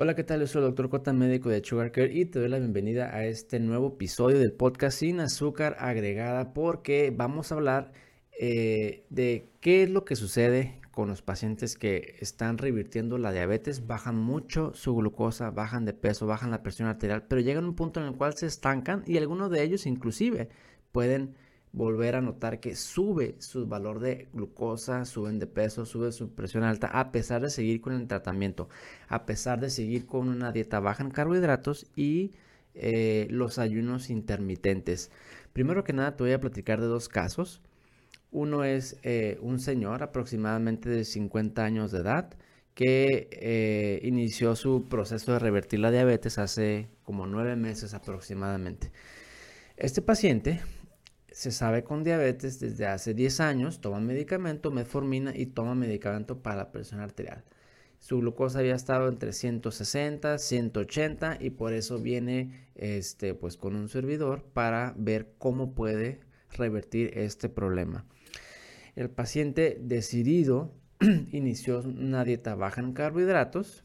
Hola, ¿qué tal? Yo soy el Dr. Cota, médico de Sugar Care y te doy la bienvenida a este nuevo episodio del podcast sin azúcar agregada porque vamos a hablar eh, de qué es lo que sucede con los pacientes que están revirtiendo la diabetes, bajan mucho su glucosa, bajan de peso, bajan la presión arterial, pero llegan a un punto en el cual se estancan y algunos de ellos inclusive pueden volver a notar que sube su valor de glucosa, suben de peso, sube su presión alta, a pesar de seguir con el tratamiento, a pesar de seguir con una dieta baja en carbohidratos y eh, los ayunos intermitentes. Primero que nada te voy a platicar de dos casos. Uno es eh, un señor aproximadamente de 50 años de edad que eh, inició su proceso de revertir la diabetes hace como nueve meses aproximadamente. Este paciente se sabe con diabetes desde hace 10 años, toma medicamento, metformina y toma medicamento para la presión arterial. Su glucosa había estado entre 160, 180 y por eso viene este, pues, con un servidor para ver cómo puede revertir este problema. El paciente decidido inició una dieta baja en carbohidratos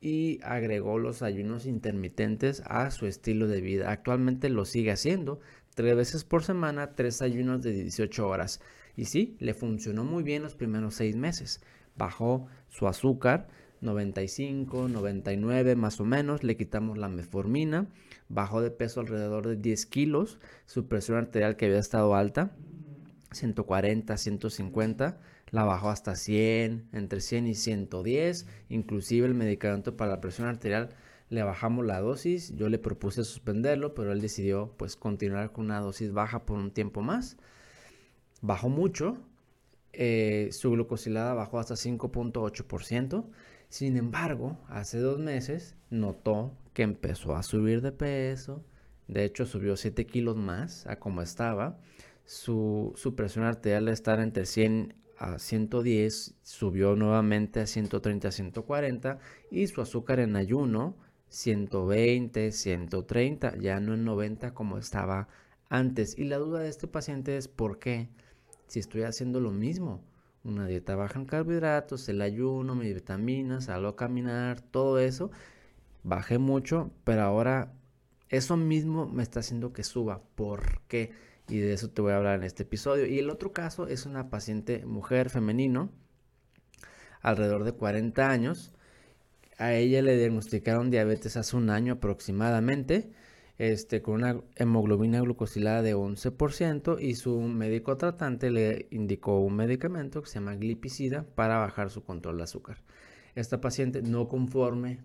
y agregó los ayunos intermitentes a su estilo de vida. Actualmente lo sigue haciendo, tres veces por semana, tres ayunos de 18 horas. Y sí, le funcionó muy bien los primeros seis meses. Bajó su azúcar, 95, 99 más o menos, le quitamos la metformina, bajó de peso alrededor de 10 kilos, su presión arterial que había estado alta, 140, 150, la bajó hasta 100, entre 100 y 110, inclusive el medicamento para la presión arterial le bajamos la dosis, yo le propuse suspenderlo, pero él decidió pues continuar con una dosis baja por un tiempo más. Bajó mucho, eh, su glucosilada bajó hasta 5.8%. Sin embargo, hace dos meses notó que empezó a subir de peso. De hecho, subió 7 kilos más a como estaba. Su, su presión arterial estar entre 100 a 110, subió nuevamente a 130, 140 y su azúcar en ayuno 120, 130, ya no en 90 como estaba antes. Y la duda de este paciente es por qué, si estoy haciendo lo mismo, una dieta baja en carbohidratos, el ayuno, mis vitaminas, salgo a caminar, todo eso, bajé mucho, pero ahora eso mismo me está haciendo que suba. ¿Por qué? Y de eso te voy a hablar en este episodio. Y el otro caso es una paciente mujer femenino, alrededor de 40 años, a ella le diagnosticaron diabetes hace un año aproximadamente, este, con una hemoglobina glucosilada de 11% y su médico tratante le indicó un medicamento que se llama glipicida para bajar su control de azúcar. Esta paciente no conforme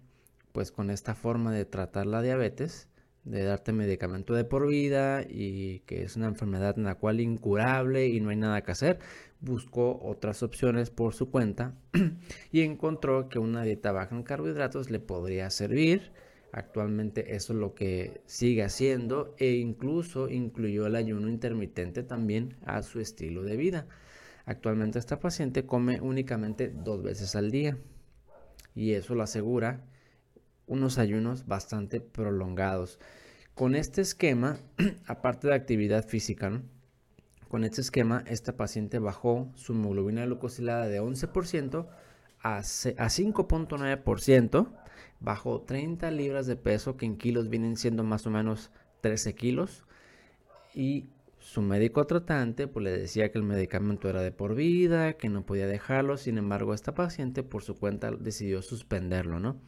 pues con esta forma de tratar la diabetes, de darte medicamento de por vida y que es una enfermedad en la cual incurable y no hay nada que hacer, buscó otras opciones por su cuenta y encontró que una dieta baja en carbohidratos le podría servir. Actualmente eso es lo que sigue haciendo e incluso incluyó el ayuno intermitente también a su estilo de vida. Actualmente esta paciente come únicamente dos veces al día y eso lo asegura unos ayunos bastante prolongados. Con este esquema, aparte de actividad física, con este esquema, esta paciente bajó su hemoglobina glucosilada de 11% a 5.9%, bajó 30 libras de peso, que en kilos vienen siendo más o menos 13 kilos, y su médico tratante pues le decía que el medicamento era de por vida, que no podía dejarlo, sin embargo esta paciente por su cuenta decidió suspenderlo, ¿no?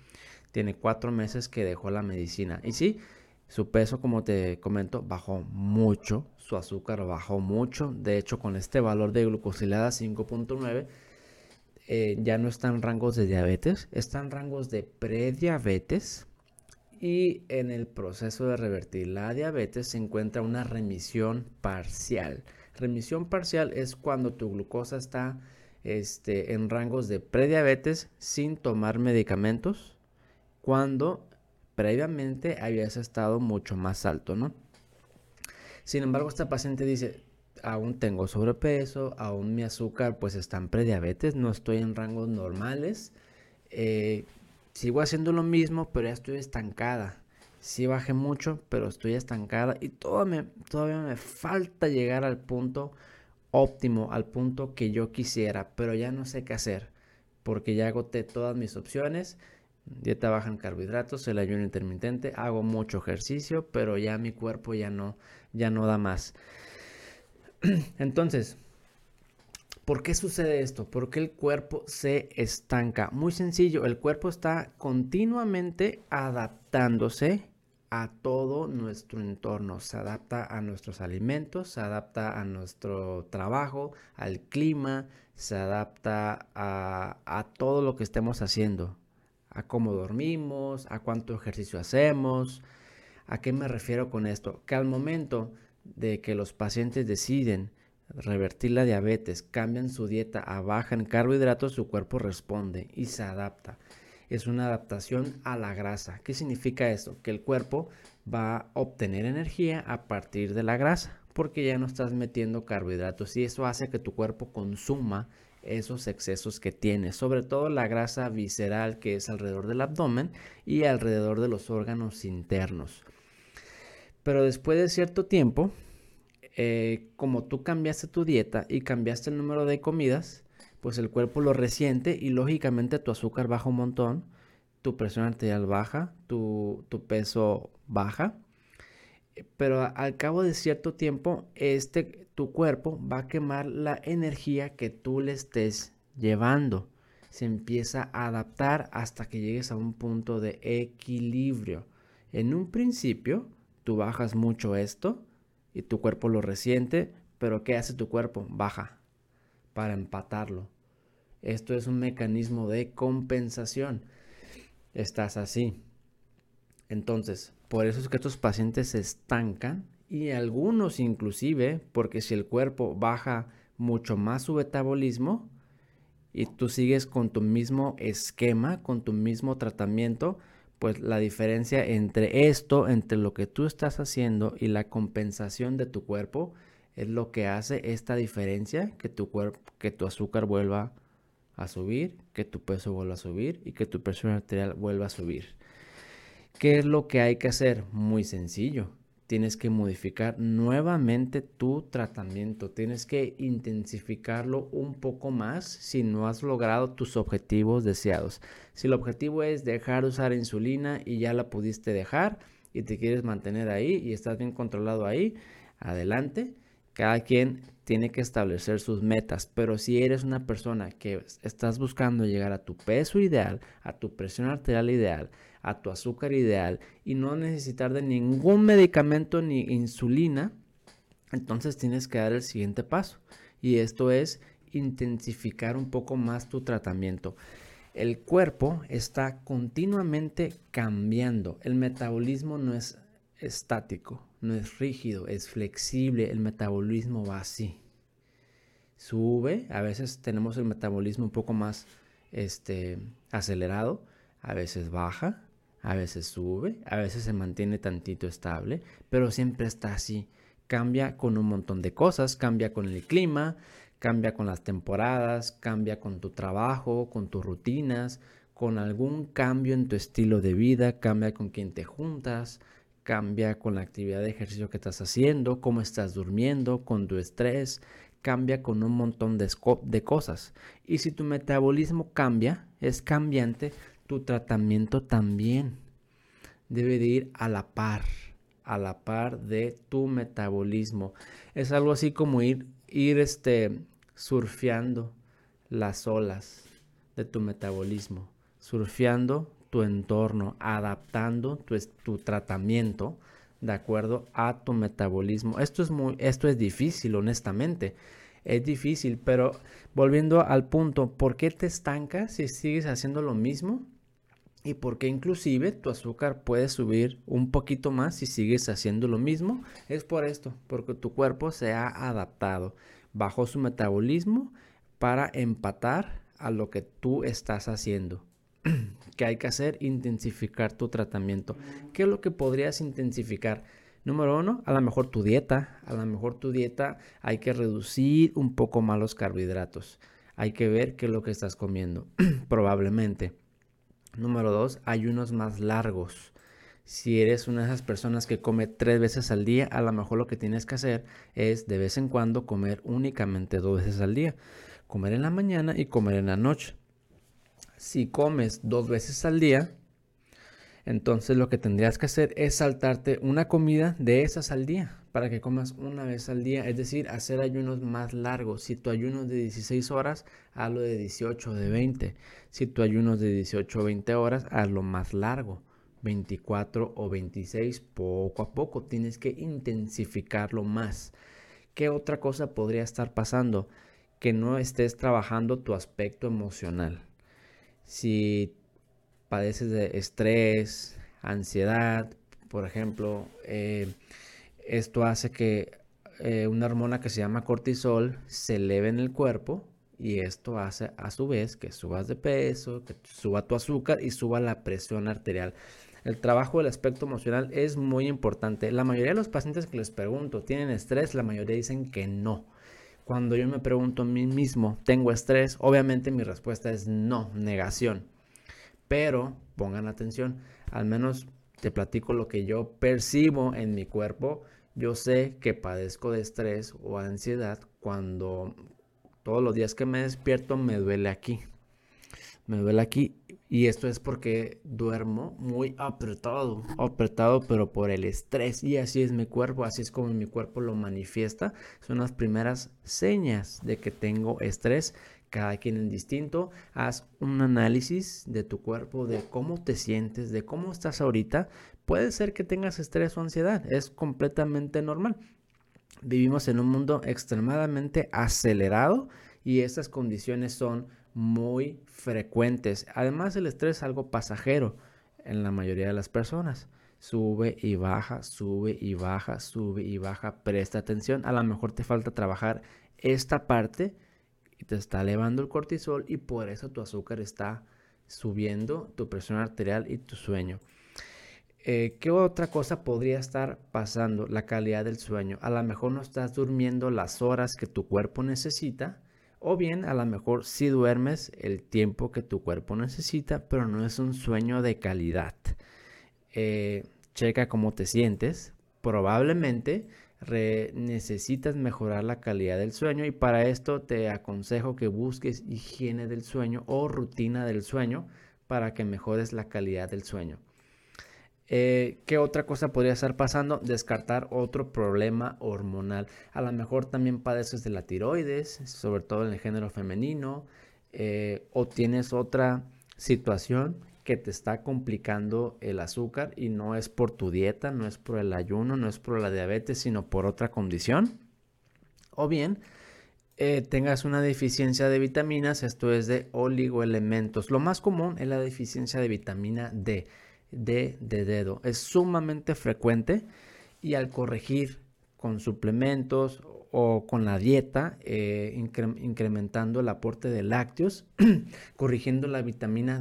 Tiene cuatro meses que dejó la medicina. Y sí, su peso, como te comento, bajó mucho, su azúcar bajó mucho. De hecho, con este valor de glucosilada 5.9, eh, ya no está en rangos de diabetes, está en rangos de prediabetes. Y en el proceso de revertir la diabetes se encuentra una remisión parcial. Remisión parcial es cuando tu glucosa está este, en rangos de prediabetes sin tomar medicamentos cuando previamente habías estado mucho más alto, ¿no? Sin embargo, esta paciente dice, aún tengo sobrepeso, aún mi azúcar pues está en prediabetes, no estoy en rangos normales, eh, sigo haciendo lo mismo, pero ya estoy estancada. Sí bajé mucho, pero estoy estancada y todavía me falta llegar al punto óptimo, al punto que yo quisiera, pero ya no sé qué hacer, porque ya agoté todas mis opciones Dieta baja en carbohidratos, el ayuno intermitente, hago mucho ejercicio, pero ya mi cuerpo ya no, ya no da más. Entonces, ¿Por qué sucede esto? Porque el cuerpo se estanca. Muy sencillo, el cuerpo está continuamente adaptándose a todo nuestro entorno. Se adapta a nuestros alimentos, se adapta a nuestro trabajo, al clima, se adapta a, a todo lo que estemos haciendo. A cómo dormimos, a cuánto ejercicio hacemos. ¿A qué me refiero con esto? Que al momento de que los pacientes deciden revertir la diabetes, cambian su dieta a baja en carbohidratos, su cuerpo responde y se adapta. Es una adaptación a la grasa. ¿Qué significa esto? Que el cuerpo va a obtener energía a partir de la grasa, porque ya no estás metiendo carbohidratos y eso hace que tu cuerpo consuma esos excesos que tiene, sobre todo la grasa visceral que es alrededor del abdomen y alrededor de los órganos internos. Pero después de cierto tiempo, eh, como tú cambiaste tu dieta y cambiaste el número de comidas, pues el cuerpo lo resiente y lógicamente tu azúcar baja un montón, tu presión arterial baja, tu, peso baja. Pero al cabo de cierto tiempo, este, tu cuerpo va a quemar la energía que tú le estés llevando. Se empieza a adaptar hasta que llegues a un punto de equilibrio. En un principio, tú bajas mucho esto, y tu cuerpo lo resiente, pero ¿qué hace tu cuerpo? Baja para empatarlo. Esto es un mecanismo de compensación. Estás así. Entonces, por eso es que estos pacientes se estancan y algunos inclusive, porque si el cuerpo baja mucho más su metabolismo y tú sigues con tu mismo esquema, con tu mismo tratamiento, pues la diferencia entre esto, entre lo que tú estás haciendo y la compensación de tu cuerpo, es lo que hace esta diferencia, que tu cuerpo, que tu azúcar vuelva a subir, que tu peso vuelva a subir y que tu presión arterial vuelva a subir. ¿Qué es lo que hay que hacer? Muy sencillo tienes que modificar nuevamente tu tratamiento, tienes que intensificarlo un poco más si no has logrado tus objetivos deseados. Si el objetivo es dejar de usar insulina y ya la pudiste dejar y te quieres mantener ahí y estás bien controlado ahí, adelante. Cada quien tiene que establecer sus metas, pero si eres una persona que estás buscando llegar a tu peso ideal, a tu presión arterial ideal, a tu azúcar ideal y no necesitar de ningún medicamento ni insulina, entonces tienes que dar el siguiente paso. Y esto es intensificar un poco más tu tratamiento. El cuerpo está continuamente cambiando. El metabolismo no es estático, no es rígido, es flexible. El metabolismo va así. Sube, a veces tenemos el metabolismo un poco más este, acelerado, a veces baja, a veces sube, a veces se mantiene tantito estable, pero siempre está así. Cambia con un montón de cosas, cambia con el clima, cambia con las temporadas, cambia con tu trabajo, con tus rutinas, con algún cambio en tu estilo de vida, cambia con quién te juntas, cambia con la actividad de ejercicio que estás haciendo, cómo estás durmiendo, con tu estrés, cambia con un montón de, de cosas. Y si tu metabolismo cambia, es cambiante, tu tratamiento también debe de ir a la par, a la par de tu metabolismo. Es algo así como ir, ir este, surfeando las olas de tu metabolismo, surfeando tu entorno, adaptando tu, tu tratamiento de acuerdo a tu metabolismo. Esto es muy, esto es difícil, honestamente. Es difícil, pero volviendo al punto, ¿por qué te estancas si sigues haciendo lo mismo? Y porque inclusive tu azúcar puede subir un poquito más si sigues haciendo lo mismo. Es por esto, porque tu cuerpo se ha adaptado bajo su metabolismo para empatar a lo que tú estás haciendo. ¿Qué hay que hacer? Intensificar tu tratamiento. ¿Qué es lo que podrías intensificar? Número uno, a lo mejor tu dieta. A lo mejor tu dieta hay que reducir un poco más los carbohidratos. Hay que ver qué es lo que estás comiendo. Probablemente. Número dos, ayunos más largos. Si eres una de esas personas que come tres veces al día, a lo mejor lo que tienes que hacer es de vez en cuando comer únicamente dos veces al día. Comer en la mañana y comer en la noche. Si comes dos veces al día, entonces lo que tendrías que hacer es saltarte una comida de esas al día para que comas una vez al día, es decir, hacer ayunos más largos. Si tu ayuno es de 16 horas, hazlo de 18 de 20. Si tu ayuno es de 18 o 20 horas, hazlo más largo. 24 o 26 poco a poco. Tienes que intensificarlo más. ¿Qué otra cosa podría estar pasando? Que no estés trabajando tu aspecto emocional. Si padeces de estrés, ansiedad, por ejemplo, eh, esto hace que eh, una hormona que se llama cortisol se eleve en el cuerpo y esto hace a su vez que subas de peso, que suba tu azúcar y suba la presión arterial. El trabajo del aspecto emocional es muy importante. La mayoría de los pacientes que les pregunto, ¿tienen estrés? La mayoría dicen que no. Cuando yo me pregunto a mí mismo, ¿tengo estrés? Obviamente mi respuesta es no, negación. Pero pongan atención, al menos te platico lo que yo percibo en mi cuerpo. Yo sé que padezco de estrés o ansiedad cuando todos los días que me despierto me duele aquí. Me duele aquí y esto es porque duermo muy apretado, apretado pero por el estrés y así es mi cuerpo, así es como mi cuerpo lo manifiesta. Son las primeras señas de que tengo estrés cada quien en distinto, haz un análisis de tu cuerpo, de cómo te sientes, de cómo estás ahorita. Puede ser que tengas estrés o ansiedad, es completamente normal. Vivimos en un mundo extremadamente acelerado y estas condiciones son muy frecuentes. Además, el estrés es algo pasajero en la mayoría de las personas. Sube y baja, sube y baja, sube y baja. Presta atención. A lo mejor te falta trabajar esta parte te está elevando el cortisol y por eso tu azúcar está subiendo, tu presión arterial y tu sueño. Eh, ¿Qué otra cosa podría estar pasando? La calidad del sueño. A lo mejor no estás durmiendo las horas que tu cuerpo necesita. O bien a lo mejor sí duermes el tiempo que tu cuerpo necesita, pero no es un sueño de calidad. Eh, checa cómo te sientes. Probablemente necesitas mejorar la calidad del sueño y para esto te aconsejo que busques higiene del sueño o rutina del sueño para que mejores la calidad del sueño. Eh, ¿Qué otra cosa podría estar pasando? Descartar otro problema hormonal. A lo mejor también padeces de la tiroides, sobre todo en el género femenino, eh, o tienes otra situación que te está complicando el azúcar y no es por tu dieta, no es por el ayuno, no es por la diabetes, sino por otra condición. O bien eh, tengas una deficiencia de vitaminas, esto es de oligoelementos. Lo más común es la deficiencia de vitamina D, D de dedo. Es sumamente frecuente y al corregir con suplementos o con la dieta, eh, incrementando el aporte de lácteos, corrigiendo la vitamina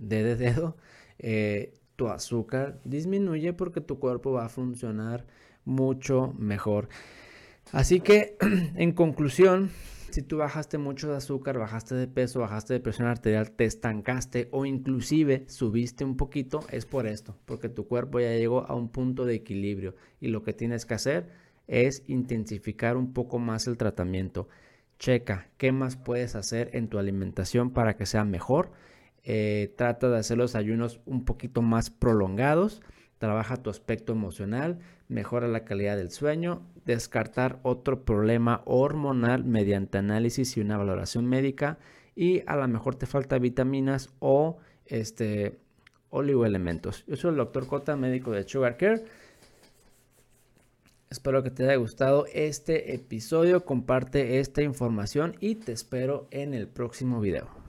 De dedo, eh, tu azúcar disminuye porque tu cuerpo va a funcionar mucho mejor. Así que, en conclusión, si tú bajaste mucho de azúcar, bajaste de peso, bajaste de presión arterial, te estancaste o inclusive subiste un poquito, es por esto, porque tu cuerpo ya llegó a un punto de equilibrio y lo que tienes que hacer es intensificar un poco más el tratamiento. Checa qué más puedes hacer en tu alimentación para que sea mejor eh, trata de hacer los ayunos un poquito más prolongados, trabaja tu aspecto emocional, mejora la calidad del sueño, descartar otro problema hormonal mediante análisis y una valoración médica y a lo mejor te falta vitaminas o este oligoelementos. Yo soy el doctor Cota, médico de Sugar Care. Espero que te haya gustado este episodio, comparte esta información y te espero en el próximo video.